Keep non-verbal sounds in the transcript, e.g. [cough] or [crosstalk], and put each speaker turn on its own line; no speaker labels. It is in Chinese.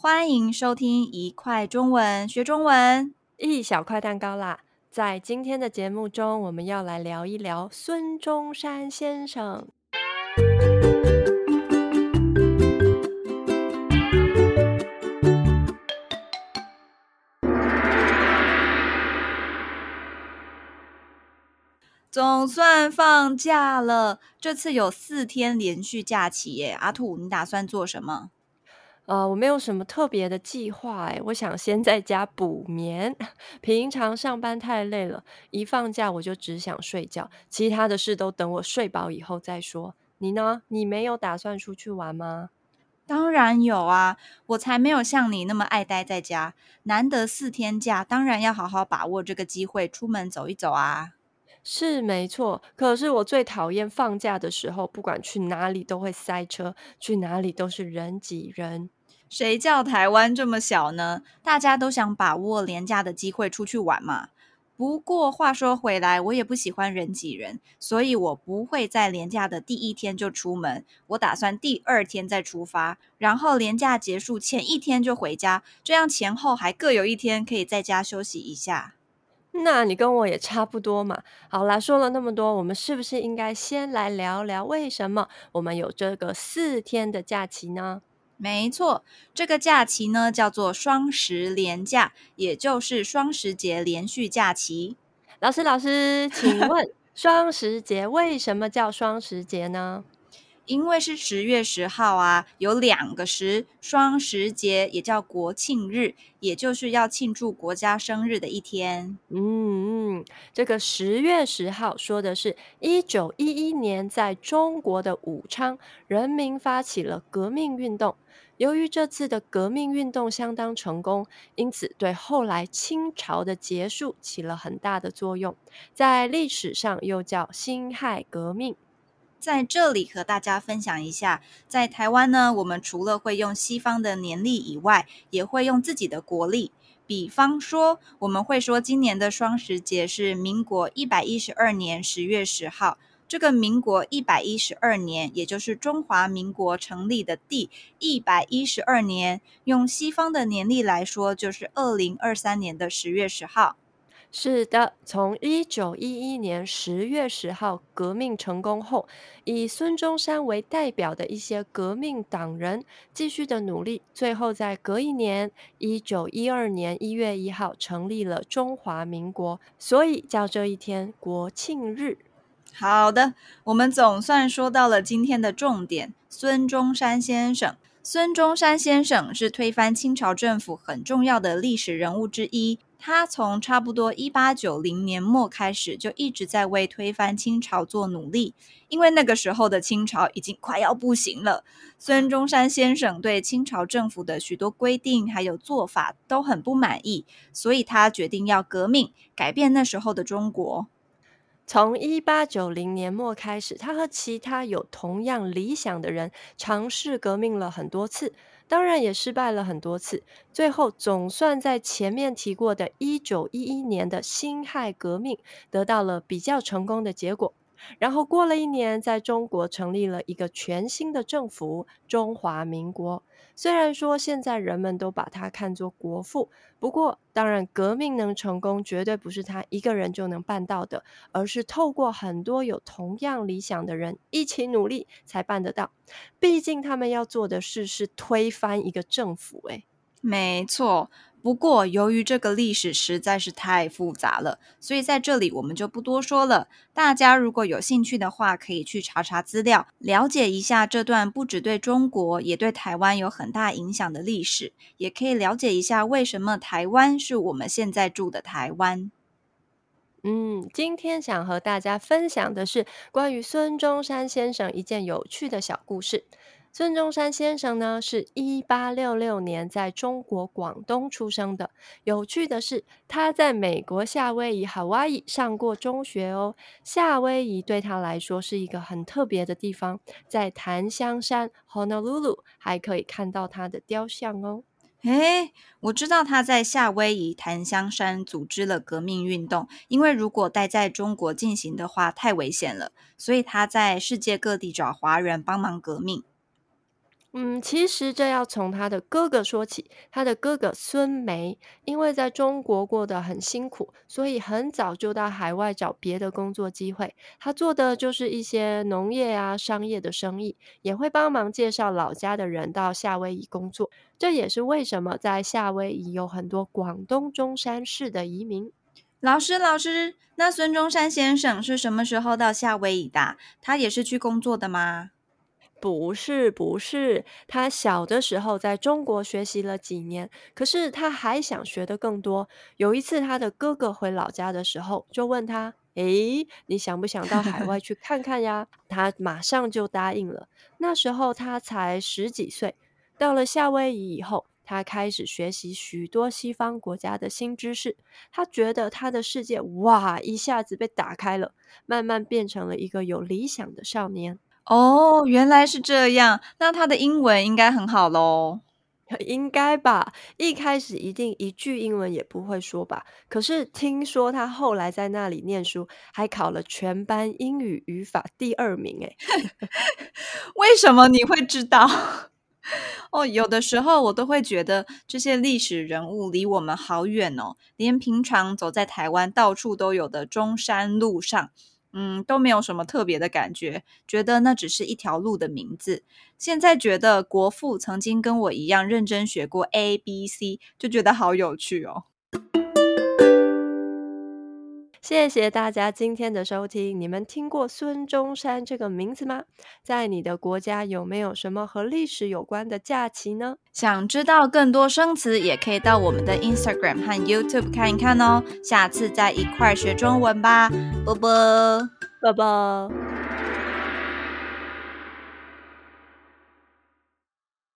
欢迎收听一块中文学中文，
一小块蛋糕啦！在今天的节目中，我们要来聊一聊孙中山先生。
总算放假了，这次有四天连续假期耶！阿兔，你打算做什么？
呃，我没有什么特别的计划哎，我想先在家补眠。[laughs] 平常上班太累了，一放假我就只想睡觉，其他的事都等我睡饱以后再说。你呢？你没有打算出去玩吗？
当然有啊，我才没有像你那么爱待在家。难得四天假，当然要好好把握这个机会，出门走一走啊。
是没错，可是我最讨厌放假的时候，不管去哪里都会塞车，去哪里都是人挤人。
谁叫台湾这么小呢？大家都想把握廉价的机会出去玩嘛。不过话说回来，我也不喜欢人挤人，所以我不会在廉价的第一天就出门。我打算第二天再出发，然后连假结束前一天就回家，这样前后还各有一天可以在家休息一下。
那你跟我也差不多嘛。好啦，说了那么多，我们是不是应该先来聊聊为什么我们有这个四天的假期呢？
没错，这个假期呢叫做双十连假，也就是双十节连续假期。
老师，老师，请问 [laughs] 双十节为什么叫双十节呢？
因为是十月十号啊，有两个十，双十节也叫国庆日，也就是要庆祝国家生日的一天。
嗯嗯，这个十月十号说的是一九一一年在中国的武昌，人民发起了革命运动。由于这次的革命运动相当成功，因此对后来清朝的结束起了很大的作用，在历史上又叫辛亥革命。
在这里和大家分享一下，在台湾呢，我们除了会用西方的年历以外，也会用自己的国历。比方说，我们会说今年的双十节是民国一百一十二年十月十号。这个民国一百一十二年，也就是中华民国成立的第一百一十二年，用西方的年历来说，就是二零二三年的十月十号。
是的，从一九一一年十月十号革命成功后，以孙中山为代表的一些革命党人继续的努力，最后在隔一年一九一二年一月一号成立了中华民国，所以叫这一天国庆日。
好的，我们总算说到了今天的重点——孙中山先生。孙中山先生是推翻清朝政府很重要的历史人物之一。他从差不多一八九零年末开始，就一直在为推翻清朝做努力，因为那个时候的清朝已经快要不行了。孙中山先生对清朝政府的许多规定还有做法都很不满意，所以他决定要革命，改变那时候的中国。
从一八九零年末开始，他和其他有同样理想的人尝试革命了很多次。当然也失败了很多次，最后总算在前面提过的一九一一年的辛亥革命得到了比较成功的结果。然后过了一年，在中国成立了一个全新的政府——中华民国。虽然说现在人们都把它看作国父，不过当然革命能成功，绝对不是他一个人就能办到的，而是透过很多有同样理想的人一起努力才办得到。毕竟他们要做的事是推翻一个政府，诶，
没错。不过，由于这个历史实在是太复杂了，所以在这里我们就不多说了。大家如果有兴趣的话，可以去查查资料，了解一下这段不只对中国，也对台湾有很大影响的历史，也可以了解一下为什么台湾是我们现在住的台湾。
嗯，今天想和大家分享的是关于孙中山先生一件有趣的小故事。孙中山先生呢，是一八六六年在中国广东出生的。有趣的是，他在美国夏威夷 （Hawaii） 上过中学哦。夏威夷对他来说是一个很特别的地方，在檀香山 （Honolulu） 还可以看到他的雕像哦。
诶，我知道他在夏威夷檀香山组织了革命运动，因为如果待在中国进行的话，太危险了，所以他在世界各地找华人帮忙革命。
嗯，其实这要从他的哥哥说起。他的哥哥孙梅，因为在中国过得很辛苦，所以很早就到海外找别的工作机会。他做的就是一些农业啊、商业的生意，也会帮忙介绍老家的人到夏威夷工作。这也是为什么在夏威夷有很多广东中山市的移民。
老师，老师，那孙中山先生是什么时候到夏威夷的？他也是去工作的吗？
不是不是，他小的时候在中国学习了几年，可是他还想学得更多。有一次，他的哥哥回老家的时候，就问他：“诶，你想不想到海外去看看呀？”他马上就答应了。那时候他才十几岁。到了夏威夷以后，他开始学习许多西方国家的新知识。他觉得他的世界哇，一下子被打开了，慢慢变成了一个有理想的少年。
哦，原来是这样。那他的英文应该很好喽？
应该吧。一开始一定一句英文也不会说吧？可是听说他后来在那里念书，还考了全班英语语法第二名。诶 [laughs]
为什么你会知道？哦，有的时候我都会觉得这些历史人物离我们好远哦，连平常走在台湾到处都有的中山路上。嗯，都没有什么特别的感觉，觉得那只是一条路的名字。现在觉得国父曾经跟我一样认真学过 A B C，就觉得好有趣哦。
谢谢大家今天的收听。你们听过孙中山这个名字吗？在你的国家有没有什么和历史有关的假期呢？
想知道更多生词，也可以到我们的 Instagram 和 YouTube 看一看哦。下次再一块学中文吧，啵啵，
啵啵。